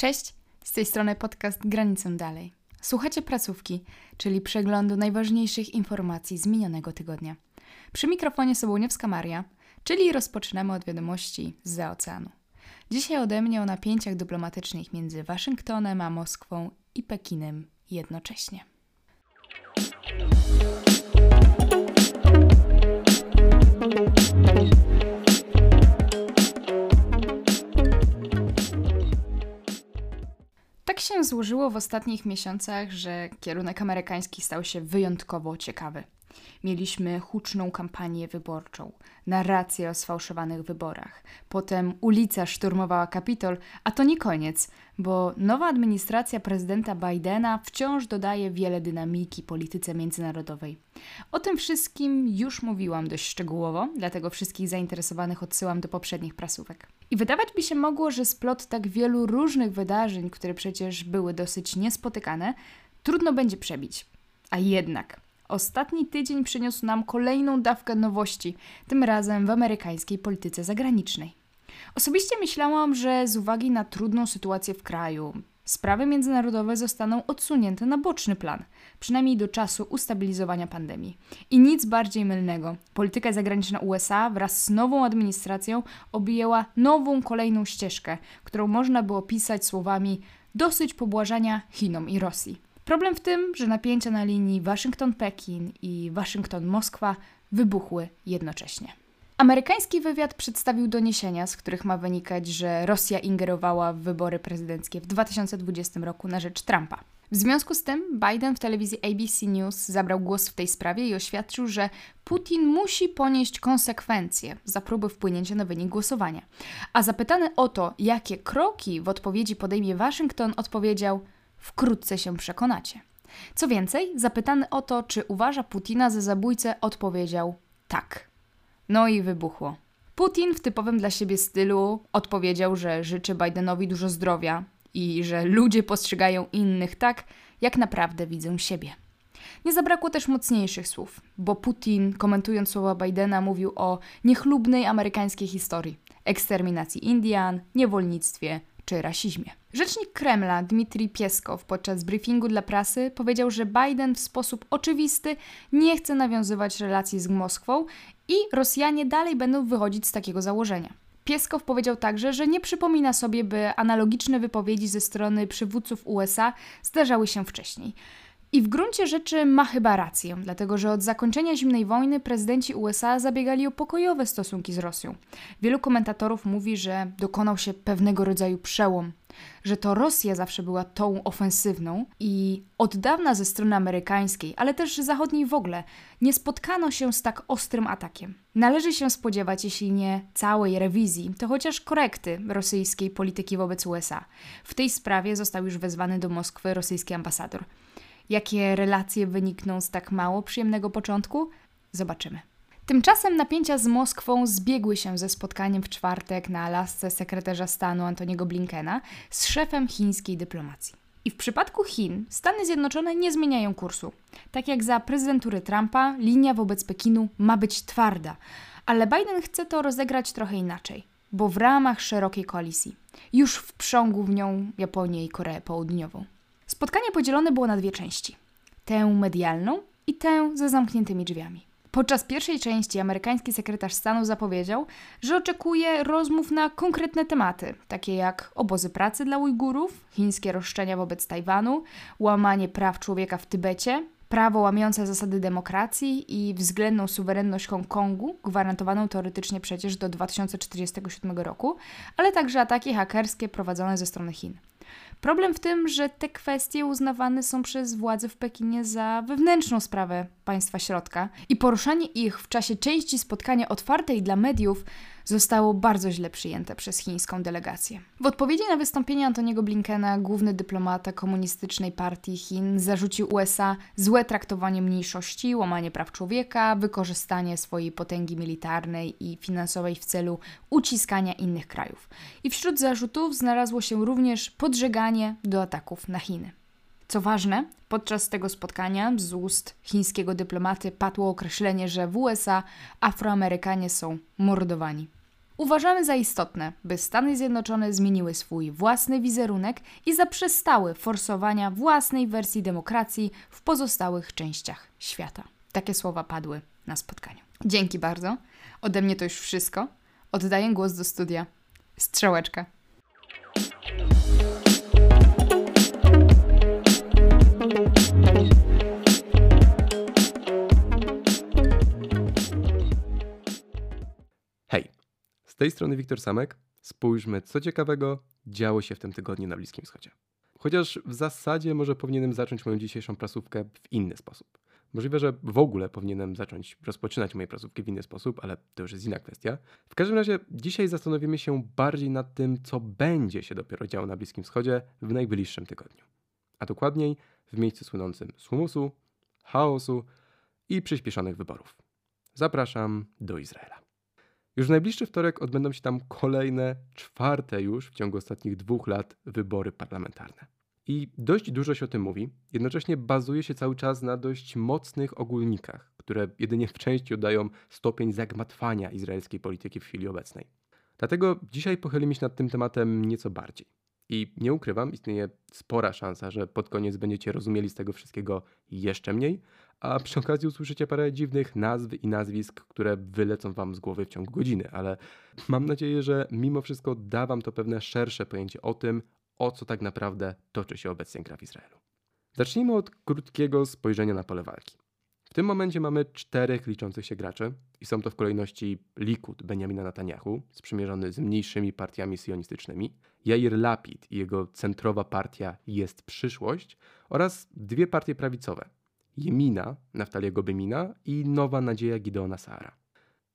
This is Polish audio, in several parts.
Cześć, z tej strony podcast Granicą Dalej. Słuchacie pracówki, czyli przeglądu najważniejszych informacji z minionego tygodnia. Przy mikrofonie Sobołniewska Maria, czyli rozpoczynamy od wiadomości z oceanu. Dzisiaj ode mnie o napięciach dyplomatycznych między Waszyngtonem a Moskwą i Pekinem jednocześnie. Się złożyło w ostatnich miesiącach, że kierunek amerykański stał się wyjątkowo ciekawy. Mieliśmy huczną kampanię wyborczą, narrację o sfałszowanych wyborach. Potem ulica szturmowała Kapitol, a to nie koniec, bo nowa administracja prezydenta Bidena wciąż dodaje wiele dynamiki polityce międzynarodowej. O tym wszystkim już mówiłam dość szczegółowo, dlatego wszystkich zainteresowanych odsyłam do poprzednich prasówek. I wydawać by się mogło, że splot tak wielu różnych wydarzeń, które przecież były dosyć niespotykane, trudno będzie przebić. A jednak Ostatni tydzień przyniósł nam kolejną dawkę nowości, tym razem w amerykańskiej polityce zagranicznej. Osobiście myślałam, że z uwagi na trudną sytuację w kraju, sprawy międzynarodowe zostaną odsunięte na boczny plan, przynajmniej do czasu ustabilizowania pandemii. I nic bardziej mylnego. Polityka zagraniczna USA wraz z nową administracją objęła nową kolejną ścieżkę, którą można było pisać słowami dosyć pobłażania Chinom i Rosji. Problem w tym, że napięcia na linii Waszyngton-Pekin i Waszyngton-Moskwa wybuchły jednocześnie. Amerykański wywiad przedstawił doniesienia, z których ma wynikać, że Rosja ingerowała w wybory prezydenckie w 2020 roku na rzecz Trumpa. W związku z tym Biden w telewizji ABC News zabrał głos w tej sprawie i oświadczył, że Putin musi ponieść konsekwencje za próby wpłynięcia na wynik głosowania. A zapytany o to, jakie kroki w odpowiedzi podejmie Waszyngton, odpowiedział – Wkrótce się przekonacie. Co więcej, zapytany o to, czy uważa Putina za zabójcę, odpowiedział tak. No i wybuchło. Putin w typowym dla siebie stylu odpowiedział, że życzy Bidenowi dużo zdrowia i że ludzie postrzegają innych tak, jak naprawdę widzą siebie. Nie zabrakło też mocniejszych słów, bo Putin, komentując słowa Bidena, mówił o niechlubnej amerykańskiej historii eksterminacji Indian, niewolnictwie, czy rasizmie. Rzecznik Kremla Dmitrij Pieskow podczas briefingu dla prasy powiedział, że Biden w sposób oczywisty nie chce nawiązywać relacji z Moskwą i Rosjanie dalej będą wychodzić z takiego założenia. Pieskow powiedział także, że nie przypomina sobie, by analogiczne wypowiedzi ze strony przywódców USA zdarzały się wcześniej. I w gruncie rzeczy ma chyba rację, dlatego że od zakończenia zimnej wojny prezydenci USA zabiegali o pokojowe stosunki z Rosją. Wielu komentatorów mówi, że dokonał się pewnego rodzaju przełom, że to Rosja zawsze była tą ofensywną i od dawna ze strony amerykańskiej, ale też zachodniej w ogóle, nie spotkano się z tak ostrym atakiem. Należy się spodziewać, jeśli nie całej rewizji, to chociaż korekty rosyjskiej polityki wobec USA. W tej sprawie został już wezwany do Moskwy rosyjski ambasador. Jakie relacje wynikną z tak mało przyjemnego początku? Zobaczymy. Tymczasem napięcia z Moskwą zbiegły się ze spotkaniem w czwartek na Alasce sekretarza stanu Antoniego Blinkena z szefem chińskiej dyplomacji. I w przypadku Chin Stany Zjednoczone nie zmieniają kursu. Tak jak za prezydentury Trumpa, linia wobec Pekinu ma być twarda, ale Biden chce to rozegrać trochę inaczej, bo w ramach szerokiej koalicji. Już wprzągł w nią Japonię i Koreę Południową. Spotkanie podzielone było na dwie części: tę medialną i tę ze zamkniętymi drzwiami. Podczas pierwszej części amerykański sekretarz stanu zapowiedział, że oczekuje rozmów na konkretne tematy, takie jak obozy pracy dla Ujgurów, chińskie roszczenia wobec Tajwanu, łamanie praw człowieka w Tybecie, prawo łamiące zasady demokracji i względną suwerenność Hongkongu, gwarantowaną teoretycznie przecież do 2047 roku, ale także ataki hakerskie prowadzone ze strony Chin. Problem w tym, że te kwestie uznawane są przez władze w Pekinie za wewnętrzną sprawę państwa środka i poruszanie ich w czasie części spotkania otwartej dla mediów zostało bardzo źle przyjęte przez chińską delegację. W odpowiedzi na wystąpienie Antoniego Blinkena, główny dyplomata komunistycznej partii Chin zarzucił USA złe traktowanie mniejszości, łamanie praw człowieka, wykorzystanie swojej potęgi militarnej i finansowej w celu uciskania innych krajów. I wśród zarzutów znalazło się również podżeganie do ataków na Chiny. Co ważne, podczas tego spotkania z ust chińskiego dyplomaty padło określenie, że w USA Afroamerykanie są mordowani. Uważamy za istotne, by Stany Zjednoczone zmieniły swój własny wizerunek i zaprzestały forsowania własnej wersji demokracji w pozostałych częściach świata. Takie słowa padły na spotkaniu. Dzięki bardzo. Ode mnie to już wszystko. Oddaję głos do studia. Strzałeczka. Tej strony Wiktor Samek. Spójrzmy, co ciekawego działo się w tym tygodniu na Bliskim Wschodzie. Chociaż w zasadzie może powinienem zacząć moją dzisiejszą prasówkę w inny sposób. Możliwe, że w ogóle powinienem zacząć rozpoczynać moje prasówki w inny sposób, ale to już jest inna kwestia. W każdym razie dzisiaj zastanowimy się bardziej nad tym, co będzie się dopiero działo na Bliskim Wschodzie w najbliższym tygodniu. A dokładniej w miejscu słynącym z chaosu i przyspieszonych wyborów. Zapraszam do Izraela. Już w najbliższy wtorek odbędą się tam kolejne, czwarte już w ciągu ostatnich dwóch lat wybory parlamentarne. I dość dużo się o tym mówi, jednocześnie bazuje się cały czas na dość mocnych ogólnikach, które jedynie w części oddają stopień zagmatwania izraelskiej polityki w chwili obecnej. Dlatego dzisiaj pochylimy się nad tym tematem nieco bardziej. I nie ukrywam, istnieje spora szansa, że pod koniec będziecie rozumieli z tego wszystkiego jeszcze mniej, a przy okazji usłyszycie parę dziwnych nazw i nazwisk, które wylecą wam z głowy w ciągu godziny, ale mam nadzieję, że mimo wszystko da wam to pewne szersze pojęcie o tym, o co tak naprawdę toczy się obecnie gra w Izraelu. Zacznijmy od krótkiego spojrzenia na pole walki. W tym momencie mamy czterech liczących się graczy i są to w kolejności Likud Benjamina Netanyahu, sprzymierzony z mniejszymi partiami sionistycznymi, Jair Lapid i jego centrowa partia Jest Przyszłość oraz dwie partie prawicowe, Jemina Naftaliego Bemina i Nowa Nadzieja Gideona Saara.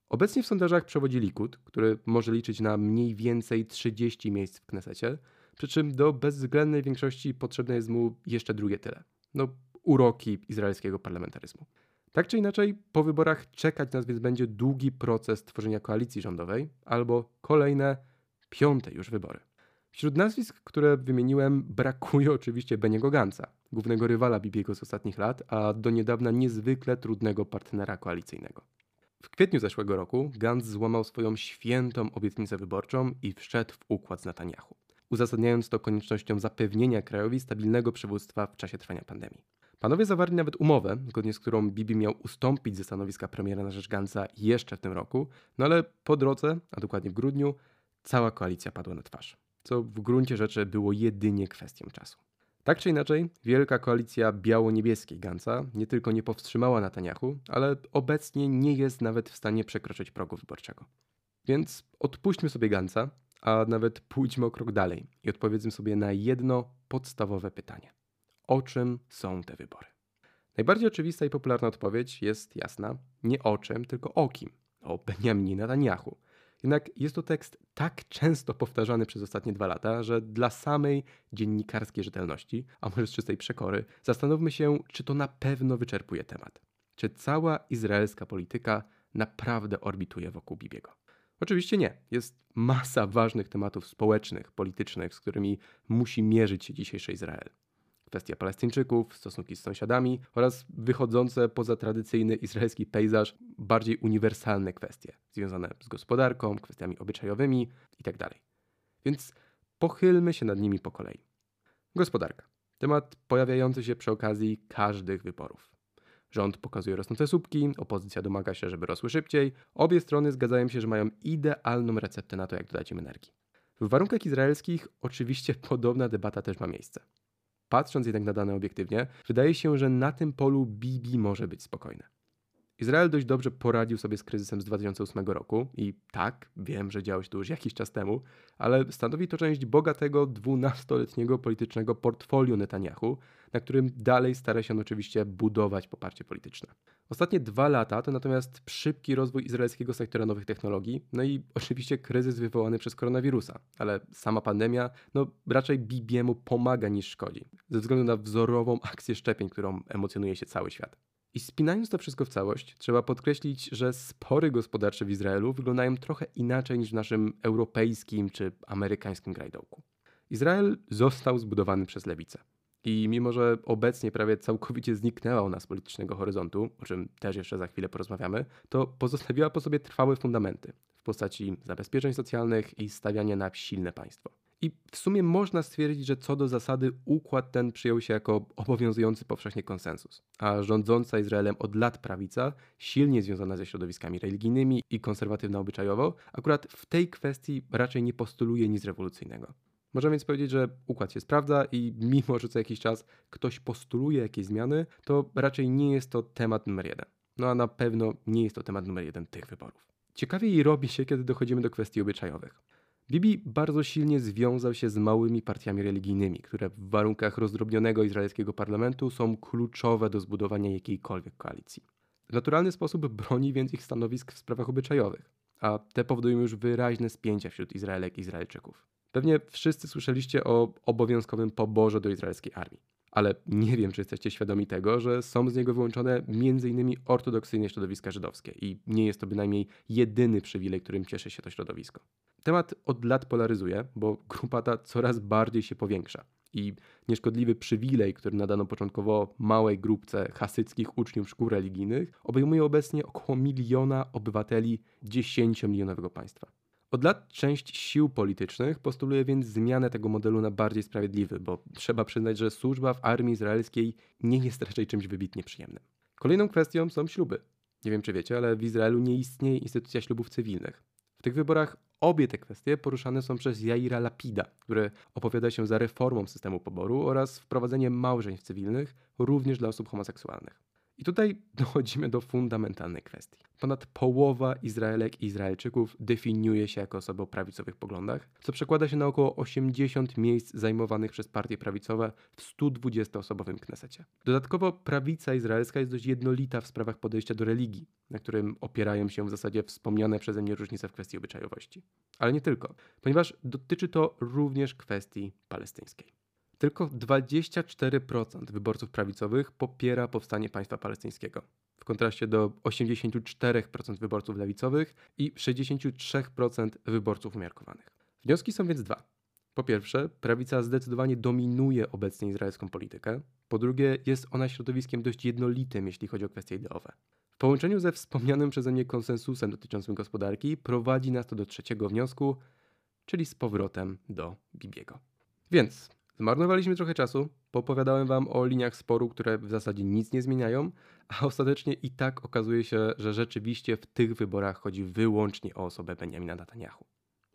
Obecnie w sondażach przewodzi Likud, który może liczyć na mniej więcej 30 miejsc w Knesecie, przy czym do bezwzględnej większości potrzebne jest mu jeszcze drugie tyle. No, uroki izraelskiego parlamentaryzmu. Tak czy inaczej, po wyborach czekać nas więc będzie długi proces tworzenia koalicji rządowej albo kolejne, piąte już wybory. Wśród nazwisk, które wymieniłem, brakuje oczywiście Beniego Ganca, głównego rywala Bibiego z ostatnich lat, a do niedawna niezwykle trudnego partnera koalicyjnego. W kwietniu zeszłego roku Gantz złamał swoją świętą obietnicę wyborczą i wszedł w układ z Netanyahu uzasadniając to koniecznością zapewnienia krajowi stabilnego przywództwa w czasie trwania pandemii. Panowie zawarli nawet umowę, zgodnie z którą Bibi miał ustąpić ze stanowiska premiera na rzecz Gansa jeszcze w tym roku, no ale po drodze, a dokładnie w grudniu, cała koalicja padła na twarz, co w gruncie rzeczy było jedynie kwestią czasu. Tak czy inaczej, wielka koalicja biało-niebieskiej Gansa nie tylko nie powstrzymała Netanyahu, ale obecnie nie jest nawet w stanie przekroczyć progu wyborczego. Więc odpuśćmy sobie Gansa, a nawet pójdźmy o krok dalej i odpowiedzmy sobie na jedno podstawowe pytanie. O czym są te wybory? Najbardziej oczywista i popularna odpowiedź jest jasna: nie o czym, tylko o kim. O Benjaminie Netanyahu. Jednak jest to tekst tak często powtarzany przez ostatnie dwa lata, że dla samej dziennikarskiej rzetelności, a może z czystej przekory, zastanówmy się, czy to na pewno wyczerpuje temat. Czy cała izraelska polityka naprawdę orbituje wokół Bibiego? Oczywiście nie. Jest masa ważnych tematów społecznych, politycznych, z którymi musi mierzyć się dzisiejszy Izrael. Kwestia Palestyńczyków, stosunki z sąsiadami oraz wychodzące poza tradycyjny izraelski pejzaż bardziej uniwersalne kwestie związane z gospodarką, kwestiami obyczajowymi itd. Tak Więc pochylmy się nad nimi po kolei. Gospodarka. Temat pojawiający się przy okazji każdych wyborów. Rząd pokazuje rosnące słupki, opozycja domaga się, żeby rosły szybciej. Obie strony zgadzają się, że mają idealną receptę na to, jak dodać im energii. W warunkach izraelskich oczywiście podobna debata też ma miejsce. Patrząc jednak na dane obiektywnie, wydaje się, że na tym polu Bibi może być spokojne. Izrael dość dobrze poradził sobie z kryzysem z 2008 roku i tak, wiem, że działo się to już jakiś czas temu, ale stanowi to część bogatego 12-letniego politycznego portfolio Netanyahu, na którym dalej stara się on oczywiście budować poparcie polityczne. Ostatnie dwa lata to natomiast szybki rozwój izraelskiego sektora nowych technologii, no i oczywiście kryzys wywołany przez koronawirusa, ale sama pandemia, no raczej Bibiemu pomaga niż szkodzi, ze względu na wzorową akcję szczepień, którą emocjonuje się cały świat. I spinając to wszystko w całość, trzeba podkreślić, że spory gospodarcze w Izraelu wyglądają trochę inaczej niż w naszym europejskim czy amerykańskim grajdołku. Izrael został zbudowany przez lewicę. I mimo, że obecnie prawie całkowicie zniknęła ona z politycznego horyzontu, o czym też jeszcze za chwilę porozmawiamy, to pozostawiła po sobie trwałe fundamenty w postaci zabezpieczeń socjalnych i stawiania na silne państwo. I w sumie można stwierdzić, że co do zasady układ ten przyjął się jako obowiązujący powszechnie konsensus, a rządząca Izraelem od lat prawica, silnie związana ze środowiskami religijnymi i konserwatywno-obyczajowo, akurat w tej kwestii raczej nie postuluje nic rewolucyjnego. Można więc powiedzieć, że układ się sprawdza i mimo, że co jakiś czas ktoś postuluje jakieś zmiany, to raczej nie jest to temat numer jeden. No a na pewno nie jest to temat numer jeden tych wyborów. Ciekawiej robi się, kiedy dochodzimy do kwestii obyczajowych. Bibi bardzo silnie związał się z małymi partiami religijnymi, które w warunkach rozdrobnionego izraelskiego parlamentu są kluczowe do zbudowania jakiejkolwiek koalicji. W naturalny sposób broni więc ich stanowisk w sprawach obyczajowych, a te powodują już wyraźne spięcia wśród Izraelek i Izraelczyków. Pewnie wszyscy słyszeliście o obowiązkowym poborze do izraelskiej armii, ale nie wiem, czy jesteście świadomi tego, że są z niego wyłączone m.in. ortodoksyjne środowiska żydowskie i nie jest to bynajmniej jedyny przywilej, którym cieszy się to środowisko. Temat od lat polaryzuje, bo grupa ta coraz bardziej się powiększa i nieszkodliwy przywilej, który nadano początkowo małej grupce hasyckich uczniów szkół religijnych, obejmuje obecnie około miliona obywateli 10-milionowego państwa. Od lat część sił politycznych postuluje więc zmianę tego modelu na bardziej sprawiedliwy, bo trzeba przyznać, że służba w armii izraelskiej nie jest raczej czymś wybitnie przyjemnym. Kolejną kwestią są śluby. Nie wiem, czy wiecie, ale w Izraelu nie istnieje instytucja ślubów cywilnych. W tych wyborach obie te kwestie poruszane są przez Jaira Lapida, który opowiada się za reformą systemu poboru oraz wprowadzeniem małżeństw cywilnych również dla osób homoseksualnych. I tutaj dochodzimy do fundamentalnej kwestii. Ponad połowa Izraelek i Izraelczyków definiuje się jako osoby o prawicowych poglądach, co przekłada się na około 80 miejsc zajmowanych przez partie prawicowe w 120-osobowym Knesecie. Dodatkowo prawica izraelska jest dość jednolita w sprawach podejścia do religii, na którym opierają się w zasadzie wspomniane przeze mnie różnice w kwestii obyczajowości. Ale nie tylko, ponieważ dotyczy to również kwestii palestyńskiej. Tylko 24% wyborców prawicowych popiera powstanie państwa palestyńskiego, w kontraście do 84% wyborców lewicowych i 63% wyborców umiarkowanych. Wnioski są więc dwa. Po pierwsze, prawica zdecydowanie dominuje obecnie izraelską politykę. Po drugie, jest ona środowiskiem dość jednolitym, jeśli chodzi o kwestie ideowe. W połączeniu ze wspomnianym przeze mnie konsensusem dotyczącym gospodarki prowadzi nas to do trzeciego wniosku, czyli z powrotem do Bibiego. Więc Zmarnowaliśmy trochę czasu, popowiadałem wam o liniach sporu, które w zasadzie nic nie zmieniają, a ostatecznie i tak okazuje się, że rzeczywiście w tych wyborach chodzi wyłącznie o osobę Benjamina Netanyahu.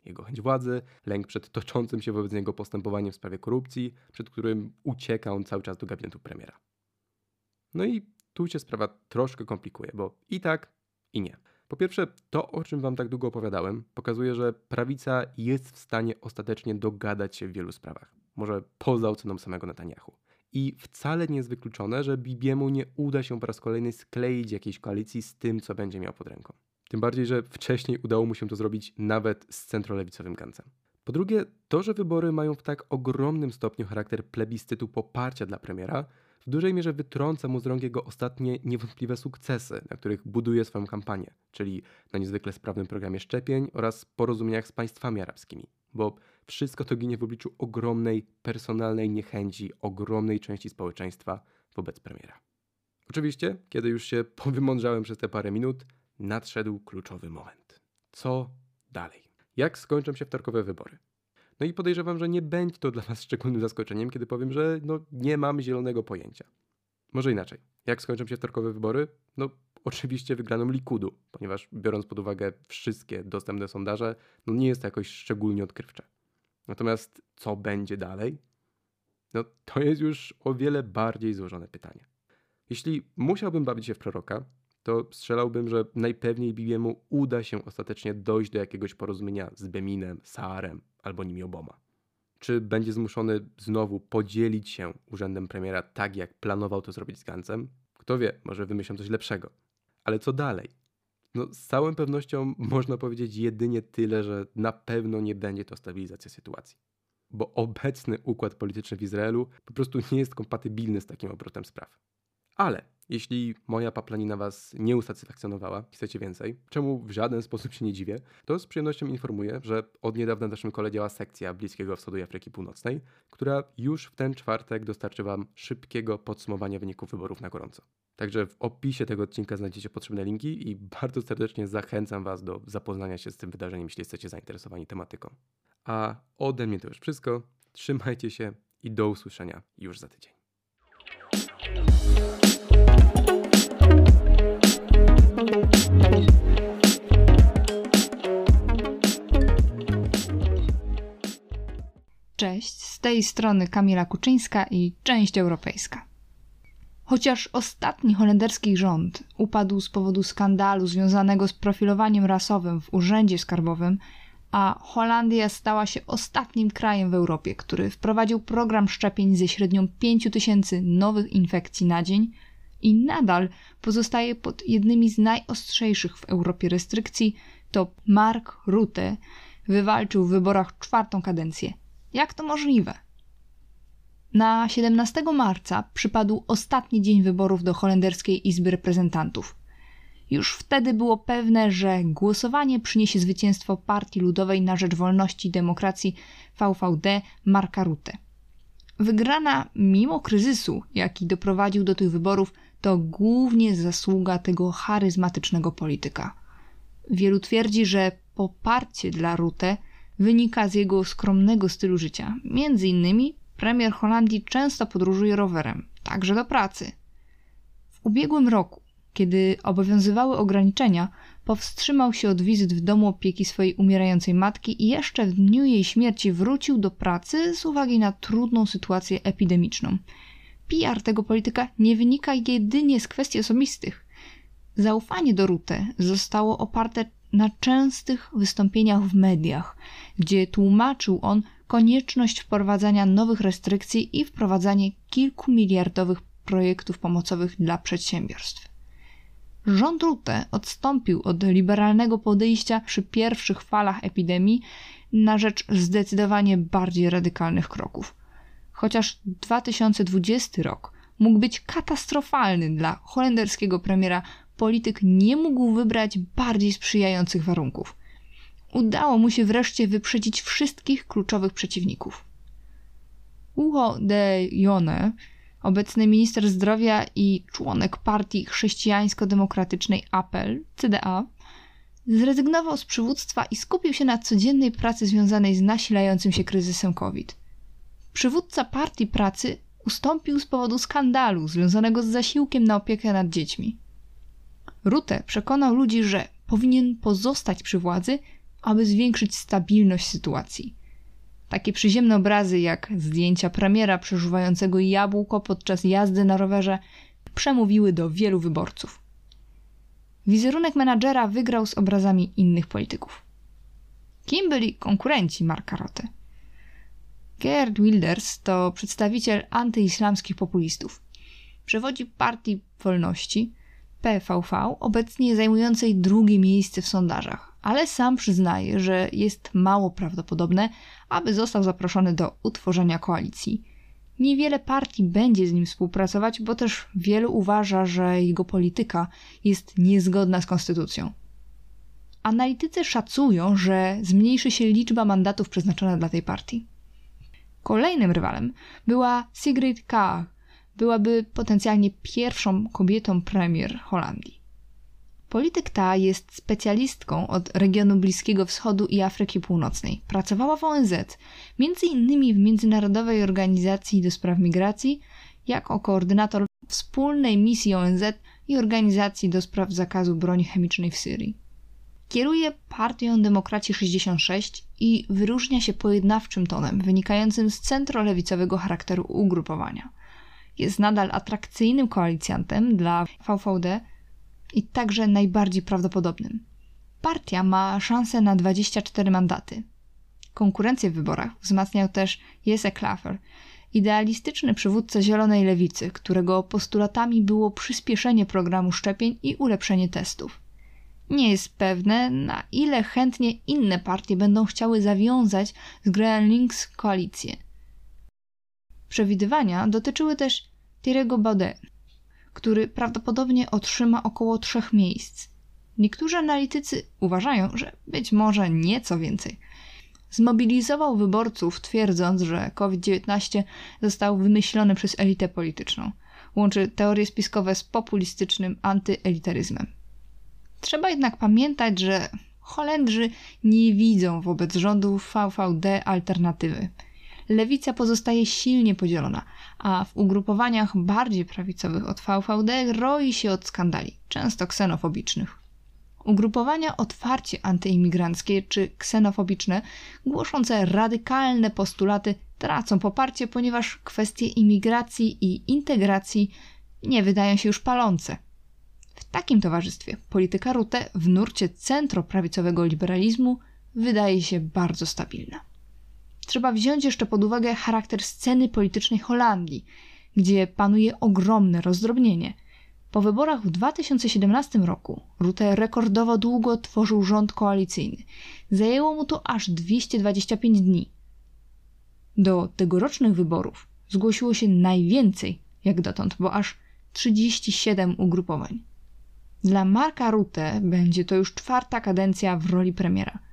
Jego chęć władzy, lęk przed toczącym się wobec niego postępowaniem w sprawie korupcji, przed którym ucieka on cały czas do gabinetu premiera. No i tu się sprawa troszkę komplikuje, bo i tak, i nie. Po pierwsze, to o czym wam tak długo opowiadałem, pokazuje, że prawica jest w stanie ostatecznie dogadać się w wielu sprawach może poza oceną samego Netanyahu. I wcale nie jest wykluczone, że Bibiemu nie uda się po raz kolejny skleić jakiejś koalicji z tym, co będzie miał pod ręką. Tym bardziej, że wcześniej udało mu się to zrobić nawet z centrolewicowym Gancem. Po drugie, to, że wybory mają w tak ogromnym stopniu charakter plebiscytu poparcia dla premiera, w dużej mierze wytrąca mu z rąk jego ostatnie niewątpliwe sukcesy, na których buduje swoją kampanię, czyli na niezwykle sprawnym programie szczepień oraz porozumieniach z państwami arabskimi. Bo wszystko to ginie w obliczu ogromnej personalnej niechęci ogromnej części społeczeństwa wobec premiera. Oczywiście, kiedy już się powymądrzałem przez te parę minut, nadszedł kluczowy moment. Co dalej? Jak skończą się wtorkowe wybory? No i podejrzewam, że nie będzie to dla Was szczególnym zaskoczeniem, kiedy powiem, że no, nie mam zielonego pojęcia. Może inaczej. Jak skończą się wtorkowe wybory? No oczywiście wygraną Likudu, ponieważ biorąc pod uwagę wszystkie dostępne sondaże, no nie jest to jakoś szczególnie odkrywcze. Natomiast co będzie dalej? No to jest już o wiele bardziej złożone pytanie. Jeśli musiałbym bawić się w proroka, to strzelałbym, że najpewniej Bibiemu uda się ostatecznie dojść do jakiegoś porozumienia z Beminem, Saarem albo nimi oboma. Czy będzie zmuszony znowu podzielić się urzędem premiera tak, jak planował to zrobić z Gancem? Kto wie, może wymyślą coś lepszego. Ale co dalej? No, z całą pewnością można powiedzieć jedynie tyle, że na pewno nie będzie to stabilizacja sytuacji. Bo obecny układ polityczny w Izraelu po prostu nie jest kompatybilny z takim obrotem spraw. Ale Jeśli moja paplanina Was nie usatysfakcjonowała, chcecie więcej, czemu w żaden sposób się nie dziwię, to z przyjemnością informuję, że od niedawna w naszym kole działa sekcja Bliskiego Wschodu i Afryki Północnej, która już w ten czwartek dostarczy Wam szybkiego podsumowania wyników wyborów na gorąco. Także w opisie tego odcinka znajdziecie potrzebne linki i bardzo serdecznie zachęcam Was do zapoznania się z tym wydarzeniem, jeśli jesteście zainteresowani tematyką. A ode mnie to już wszystko. Trzymajcie się i do usłyszenia już za tydzień. Cześć, z tej strony Kamila Kuczyńska i część europejska. Chociaż ostatni holenderski rząd upadł z powodu skandalu związanego z profilowaniem rasowym w urzędzie skarbowym, a Holandia stała się ostatnim krajem w Europie, który wprowadził program szczepień ze średnią 5000 nowych infekcji na dzień i nadal pozostaje pod jednymi z najostrzejszych w Europie restrykcji, to Mark Rutte wywalczył w wyborach czwartą kadencję. Jak to możliwe? Na 17 marca przypadł ostatni dzień wyborów do holenderskiej Izby Reprezentantów. Już wtedy było pewne, że głosowanie przyniesie zwycięstwo Partii Ludowej na Rzecz Wolności i Demokracji VVD Marka Rutte. Wygrana mimo kryzysu, jaki doprowadził do tych wyborów, to głównie zasługa tego charyzmatycznego polityka. Wielu twierdzi, że poparcie dla Rutte wynika z jego skromnego stylu życia. Między innymi premier Holandii często podróżuje rowerem, także do pracy. W ubiegłym roku, kiedy obowiązywały ograniczenia, powstrzymał się od wizyt w domu opieki swojej umierającej matki i jeszcze w dniu jej śmierci wrócił do pracy z uwagi na trudną sytuację epidemiczną. PR tego polityka nie wynika jedynie z kwestii osobistych. Zaufanie do Rute zostało oparte na częstych wystąpieniach w mediach, gdzie tłumaczył on konieczność wprowadzania nowych restrykcji i wprowadzanie kilkumiliardowych projektów pomocowych dla przedsiębiorstw. Rząd Rutte odstąpił od liberalnego podejścia przy pierwszych falach epidemii na rzecz zdecydowanie bardziej radykalnych kroków. Chociaż 2020 rok mógł być katastrofalny dla holenderskiego premiera, polityk nie mógł wybrać bardziej sprzyjających warunków. Udało mu się wreszcie wyprzedzić wszystkich kluczowych przeciwników. Uho de Jone, obecny minister zdrowia i członek partii chrześcijańsko-demokratycznej APEL, CDA, zrezygnował z przywództwa i skupił się na codziennej pracy związanej z nasilającym się kryzysem COVID. Przywódca partii pracy ustąpił z powodu skandalu związanego z zasiłkiem na opiekę nad dziećmi. Rutte przekonał ludzi, że powinien pozostać przy władzy, aby zwiększyć stabilność sytuacji. Takie przyziemne obrazy jak zdjęcia premiera przeżuwającego jabłko podczas jazdy na rowerze przemówiły do wielu wyborców. Wizerunek menadżera wygrał z obrazami innych polityków. Kim byli konkurenci Marka Roty? Gerd Wilders to przedstawiciel antyislamskich populistów. Przewodzi Partii Wolności, PVV, obecnie zajmującej drugie miejsce w sondażach, ale sam przyznaje, że jest mało prawdopodobne, aby został zaproszony do utworzenia koalicji. Niewiele partii będzie z nim współpracować, bo też wielu uważa, że jego polityka jest niezgodna z konstytucją. Analitycy szacują, że zmniejszy się liczba mandatów przeznaczona dla tej partii. Kolejnym rywalem była Sigrid Kaag, byłaby potencjalnie pierwszą kobietą premier Holandii. Polityk ta jest specjalistką od regionu Bliskiego Wschodu i Afryki Północnej. Pracowała w ONZ, między innymi w Międzynarodowej Organizacji do Spraw Migracji, jako koordynator wspólnej misji ONZ i Organizacji do Spraw Zakazu Broni Chemicznej w Syrii. Kieruje partią Demokracji 66 i wyróżnia się pojednawczym tonem wynikającym z centrolewicowego charakteru ugrupowania. Jest nadal atrakcyjnym koalicjantem dla VVD i także najbardziej prawdopodobnym. Partia ma szansę na 24 mandaty. Konkurencję w wyborach wzmacniał też Jesse Klaver, idealistyczny przywódca Zielonej Lewicy, którego postulatami było przyspieszenie programu szczepień i ulepszenie testów. Nie jest pewne, na ile chętnie inne partie będą chciały zawiązać z GroenLinks koalicję. Przewidywania dotyczyły też Thierry'ego Baudet, który prawdopodobnie otrzyma około trzech miejsc. Niektórzy analitycy uważają, że być może nieco więcej. Zmobilizował wyborców, twierdząc, że COVID-19 został wymyślony przez elitę polityczną. Łączy teorie spiskowe z populistycznym antyelitaryzmem. Trzeba jednak pamiętać, że Holendrzy nie widzą wobec rządu VVD alternatywy. Lewica pozostaje silnie podzielona, a w ugrupowaniach bardziej prawicowych od VVD roi się od skandali, często ksenofobicznych. Ugrupowania otwarcie antyimigranckie czy ksenofobiczne, głoszące radykalne postulaty, tracą poparcie, ponieważ kwestie imigracji i integracji nie wydają się już palące. W takim towarzystwie polityka Rutte w nurcie centroprawicowego liberalizmu wydaje się bardzo stabilna. Trzeba wziąć jeszcze pod uwagę charakter sceny politycznej Holandii, gdzie panuje ogromne rozdrobnienie. Po wyborach w 2017 roku Rutte rekordowo długo tworzył rząd koalicyjny. Zajęło mu to aż 225 dni. Do tegorocznych wyborów zgłosiło się najwięcej jak dotąd, bo aż 37 ugrupowań. Dla Marka Rutte będzie to już czwarta kadencja w roli premiera.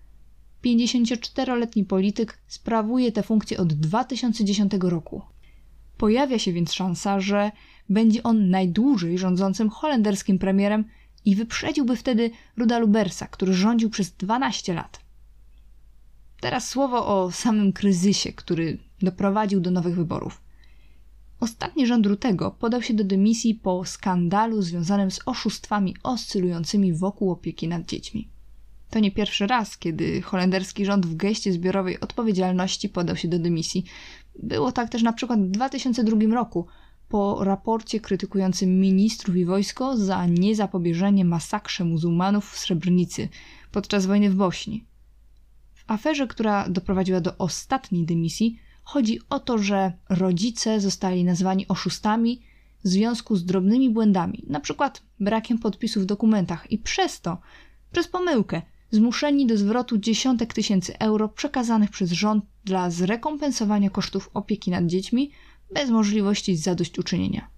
54-letni polityk sprawuje tę funkcję od 2010 roku. Pojawia się więc szansa, że będzie on najdłużej rządzącym holenderskim premierem i wyprzedziłby wtedy Ruda Lubersa, który rządził przez 12 lat. Teraz słowo o samym kryzysie, który doprowadził do nowych wyborów. Ostatni rząd Rutego podał się do dymisji po skandalu związanym z oszustwami oscylującymi wokół opieki nad dziećmi. To nie pierwszy raz, kiedy holenderski rząd w geście zbiorowej odpowiedzialności podał się do dymisji. Było tak też na przykład w 2002 roku, po raporcie krytykującym ministrów i wojsko za niezapobieżenie masakrze muzułmanów w Srebrnicy podczas wojny w Bośni. W aferze, która doprowadziła do ostatniej dymisji, chodzi o to, że rodzice zostali nazwani oszustami w związku z drobnymi błędami, na przykład brakiem podpisów w dokumentach i przez to, przez pomyłkę, zmuszeni do zwrotu dziesiątek tysięcy euro przekazanych przez rząd dla zrekompensowania kosztów opieki nad dziećmi bez możliwości zadośćuczynienia.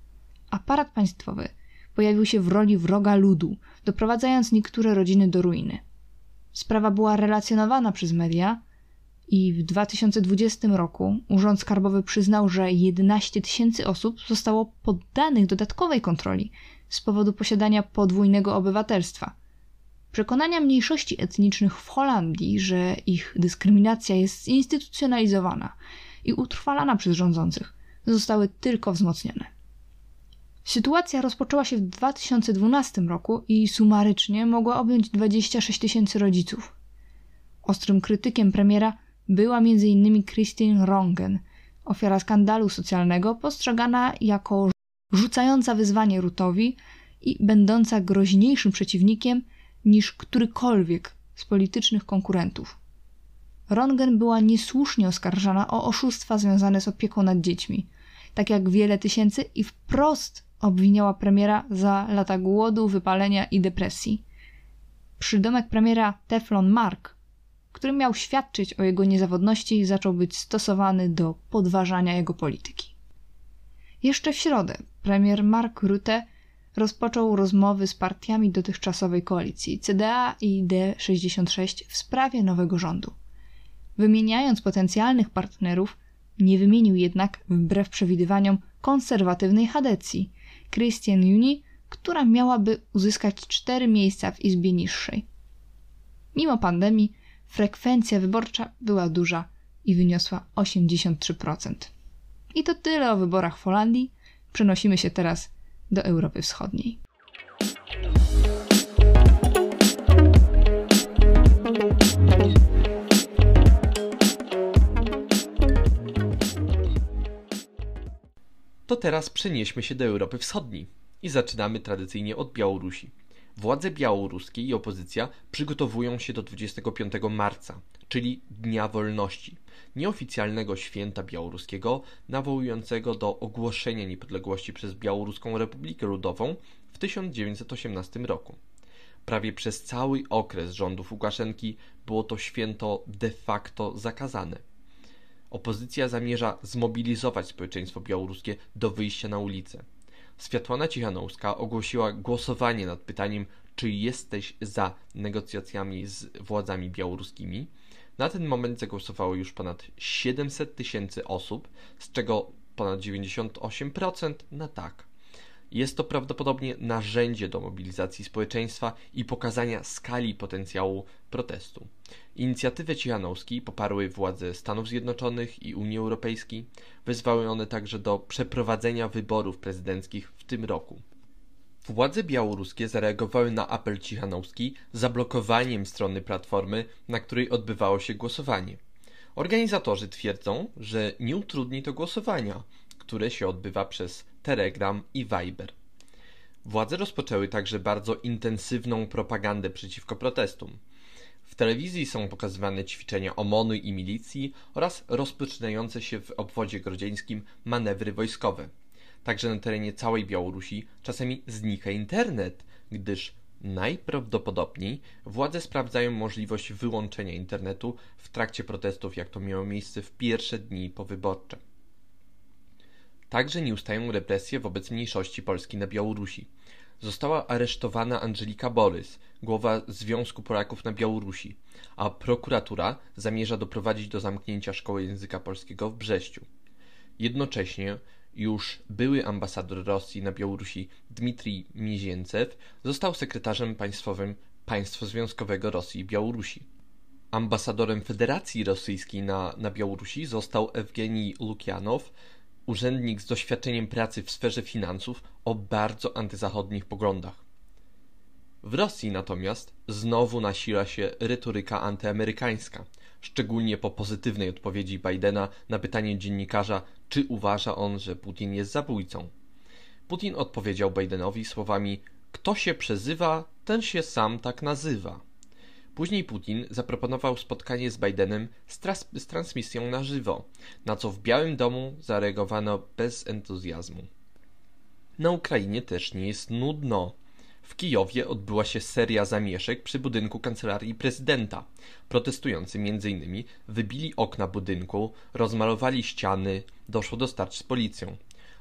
Aparat państwowy pojawił się w roli wroga ludu, doprowadzając niektóre rodziny do ruiny. Sprawa była relacjonowana przez media i w 2020 roku Urząd Skarbowy przyznał, że 11 tysięcy osób zostało poddanych dodatkowej kontroli z powodu posiadania podwójnego obywatelstwa – Przekonania mniejszości etnicznych w Holandii, że ich dyskryminacja jest zinstytucjonalizowana i utrwalana przez rządzących, zostały tylko wzmocnione. Sytuacja rozpoczęła się w 2012 roku i sumarycznie mogła objąć 26 tysięcy rodziców. Ostrym krytykiem premiera była m.in. Christine Rongen, ofiara skandalu socjalnego postrzegana jako rzucająca wyzwanie Rutowi i będąca groźniejszym przeciwnikiem niż którykolwiek z politycznych konkurentów. Rongen była niesłusznie oskarżana o oszustwa związane z opieką nad dziećmi, tak jak wiele tysięcy i wprost obwiniała premiera za lata głodu, wypalenia i depresji. Przydomek premiera Teflon Mark, który miał świadczyć o jego niezawodności, zaczął być stosowany do podważania jego polityki. Jeszcze w środę premier Mark Rutte rozpoczął rozmowy z partiami dotychczasowej koalicji CDA i D66 w sprawie nowego rządu. Wymieniając potencjalnych partnerów, nie wymienił jednak, wbrew przewidywaniom, konserwatywnej Hadecji, Christian Juni, która miałaby uzyskać cztery miejsca w izbie niższej. Mimo pandemii frekwencja wyborcza była duża i wyniosła 83%. I to tyle o wyborach w Holandii. Przenosimy się teraz do Europy Wschodniej. To teraz przenieśmy się do Europy Wschodniej i zaczynamy tradycyjnie od Białorusi. Władze białoruskie i opozycja przygotowują się do 25 marca, czyli Dnia Wolności, nieoficjalnego święta białoruskiego nawołującego do ogłoszenia niepodległości przez Białoruską Republikę Ludową w 1918 roku. Prawie przez cały okres rządów Łukaszenki było to święto de facto zakazane. Opozycja zamierza zmobilizować społeczeństwo białoruskie do wyjścia na ulicę. Światłana Cichanouska ogłosiła głosowanie nad pytaniem, czy jesteś za negocjacjami z władzami białoruskimi. Na ten moment zagłosowało już ponad 700 tysięcy osób, z czego ponad 98% na tak. Jest to prawdopodobnie narzędzie do mobilizacji społeczeństwa i pokazania skali potencjału protestu. Inicjatywę Cichanowskiej poparły władze Stanów Zjednoczonych i Unii Europejskiej. Wezwały one także do przeprowadzenia wyborów prezydenckich w tym roku. Władze białoruskie zareagowały na apel Cichanowski zablokowaniem strony platformy, na której odbywało się głosowanie. Organizatorzy twierdzą, że nie utrudni to głosowania, które się odbywa przez Telegram i Viber. Władze rozpoczęły także bardzo intensywną propagandę przeciwko protestom. W telewizji są pokazywane ćwiczenia OMONu i milicji oraz rozpoczynające się w obwodzie grodzieńskim manewry wojskowe. Także na terenie całej Białorusi czasami znika internet, gdyż najprawdopodobniej władze sprawdzają możliwość wyłączenia internetu w trakcie protestów, jak to miało miejsce w pierwsze dni powyborcze. Także nie ustają represje wobec mniejszości Polski na Białorusi. Została aresztowana Angelika Borys, głowa Związku Polaków na Białorusi, a prokuratura zamierza doprowadzić do zamknięcia szkoły języka polskiego w Brześciu. Jednocześnie już były ambasador Rosji na Białorusi Dmitrij Mizięcew został sekretarzem państwowym Państwa Związkowego Rosji i Białorusi. Ambasadorem Federacji Rosyjskiej na, na Białorusi został Ewgenij Lukianow, urzędnik z doświadczeniem pracy w sferze finansów o bardzo antyzachodnich poglądach. W Rosji natomiast znowu nasila się retoryka antyamerykańska, szczególnie po pozytywnej odpowiedzi Bidena na pytanie dziennikarza, czy uważa on, że Putin jest zabójcą. Putin odpowiedział Bidenowi słowami: Kto się przezywa, ten się sam tak nazywa. Później Putin zaproponował spotkanie z Bidenem z, z transmisją na żywo, na co w Białym Domu zareagowano bez entuzjazmu. Na Ukrainie też nie jest nudno. W Kijowie odbyła się seria zamieszek przy budynku kancelarii prezydenta. Protestujący m.in. wybili okna budynku, rozmalowali ściany, doszło do starć z policją.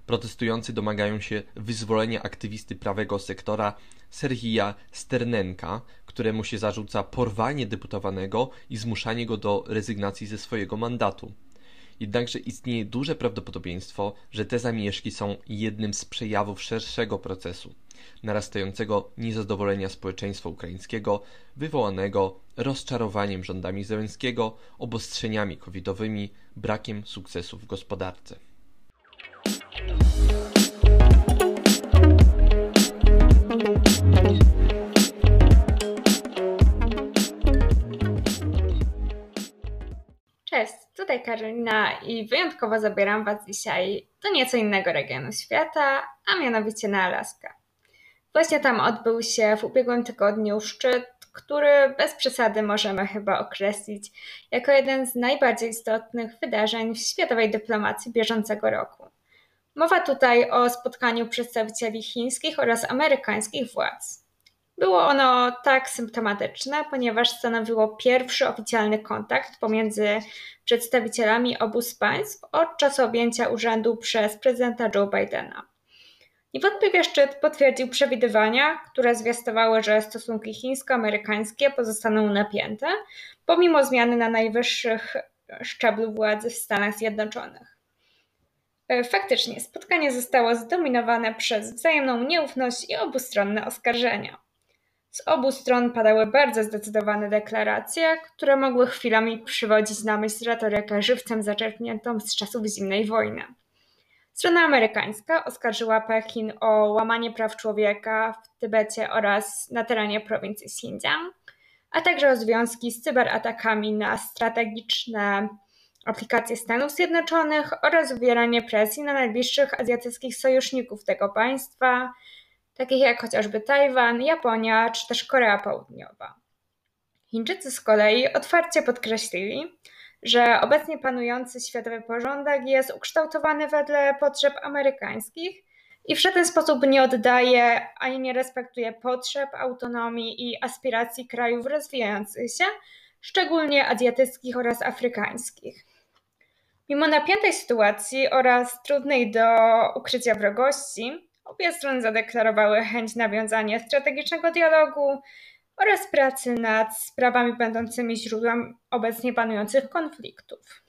Protestujący domagają się wyzwolenia aktywisty prawego sektora Serhija Sternenka, któremu się zarzuca porwanie deputowanego i zmuszanie go do rezygnacji ze swojego mandatu. Jednakże istnieje duże prawdopodobieństwo, że te zamieszki są jednym z przejawów szerszego procesu narastającego niezadowolenia społeczeństwa ukraińskiego wywołanego rozczarowaniem rządami Zełenskiego, obostrzeniami covidowymi, brakiem sukcesu w gospodarce. Cześć, tutaj Karolina i wyjątkowo zabieram Was dzisiaj do nieco innego regionu świata, a mianowicie na Alaskę. Właśnie tam odbył się w ubiegłym tygodniu szczyt, który bez przesady możemy chyba określić jako jeden z najbardziej istotnych wydarzeń w światowej dyplomacji bieżącego roku. Mowa tutaj o spotkaniu przedstawicieli chińskich oraz amerykańskich władz. Było ono tak symptomatyczne, ponieważ stanowiło pierwszy oficjalny kontakt pomiędzy przedstawicielami obu z państw od czasu objęcia urzędu przez prezydenta Joe Bidena. Niewątpliwie szczyt potwierdził przewidywania, które zwiastowały, że stosunki chińsko-amerykańskie pozostaną napięte, pomimo zmiany na najwyższych szczeblu władzy w Stanach Zjednoczonych. E, faktycznie, spotkanie zostało zdominowane przez wzajemną nieufność i obustronne oskarżenia. Z obu stron padały bardzo zdecydowane deklaracje, które mogły chwilami przywodzić na myśl retorykę żywcem zaczerpniętą z czasów zimnej wojny. Strona amerykańska oskarżyła Pekin o łamanie praw człowieka w Tybecie oraz na terenie prowincji Xinjiang, a także o związki z cyberatakami na strategiczne aplikacje Stanów Zjednoczonych oraz wywieranie presji na najbliższych azjatyckich sojuszników tego państwa, takich jak chociażby Tajwan, Japonia czy też Korea Południowa. Chińczycy z kolei otwarcie podkreślili, że obecnie panujący światowy porządek jest ukształtowany wedle potrzeb amerykańskich i w żaden sposób nie oddaje ani nie respektuje potrzeb, autonomii i aspiracji krajów rozwijających się, szczególnie azjatyckich oraz afrykańskich. Mimo napiętej sytuacji oraz trudnej do ukrycia wrogości, Obie strony zadeklarowały chęć nawiązania strategicznego dialogu oraz pracy nad sprawami będącymi źródłem obecnie panujących konfliktów.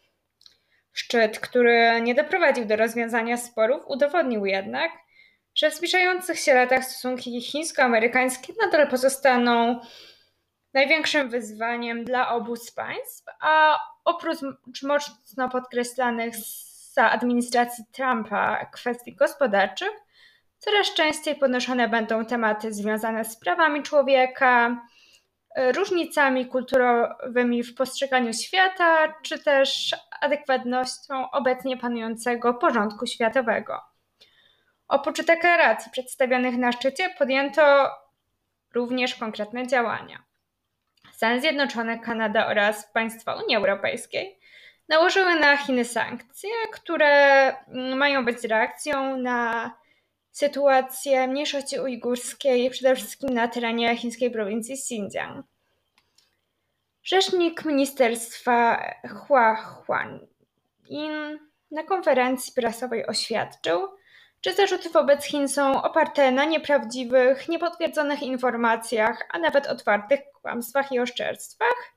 Szczyt, który nie doprowadził do rozwiązania sporów, udowodnił jednak, że w zbliżających się latach stosunki chińsko-amerykańskie nadal pozostaną największym wyzwaniem dla obu z państw, a oprócz mocno podkreślanych za administracji Trumpa kwestii gospodarczych, coraz częściej podnoszone będą tematy związane z prawami człowieka, różnicami kulturowymi w postrzeganiu świata, czy też adekwatnością obecnie panującego porządku światowego. Oprócz deklaracji przedstawionych na szczycie podjęto również konkretne działania. Stany Zjednoczone, Kanada oraz państwa Unii Europejskiej nałożyły na Chiny sankcje, które mają być reakcją na sytuację mniejszości ujgurskiej, przede wszystkim na terenie chińskiej prowincji Xinjiang. Rzecznik ministerstwa Hua Huanin na konferencji prasowej oświadczył, że zarzuty wobec Chin są oparte na nieprawdziwych, niepotwierdzonych informacjach, a nawet otwartych kłamstwach i oszczerstwach,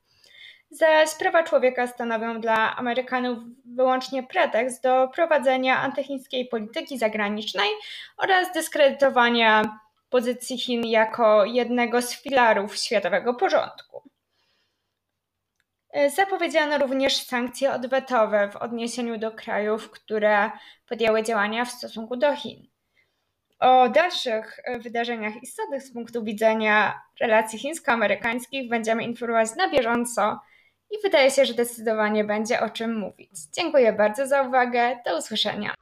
że sprawa człowieka stanowią dla Amerykanów wyłącznie pretekst do prowadzenia antychińskiej polityki zagranicznej oraz dyskredytowania pozycji Chin jako jednego z filarów światowego porządku. Zapowiedziano również sankcje odwetowe w odniesieniu do krajów, które podjęły działania w stosunku do Chin. O dalszych wydarzeniach istotnych z punktu widzenia relacji chińsko-amerykańskich będziemy informować na bieżąco i wydaje się, że zdecydowanie będzie o czym mówić. Dziękuję bardzo za uwagę. Do usłyszenia.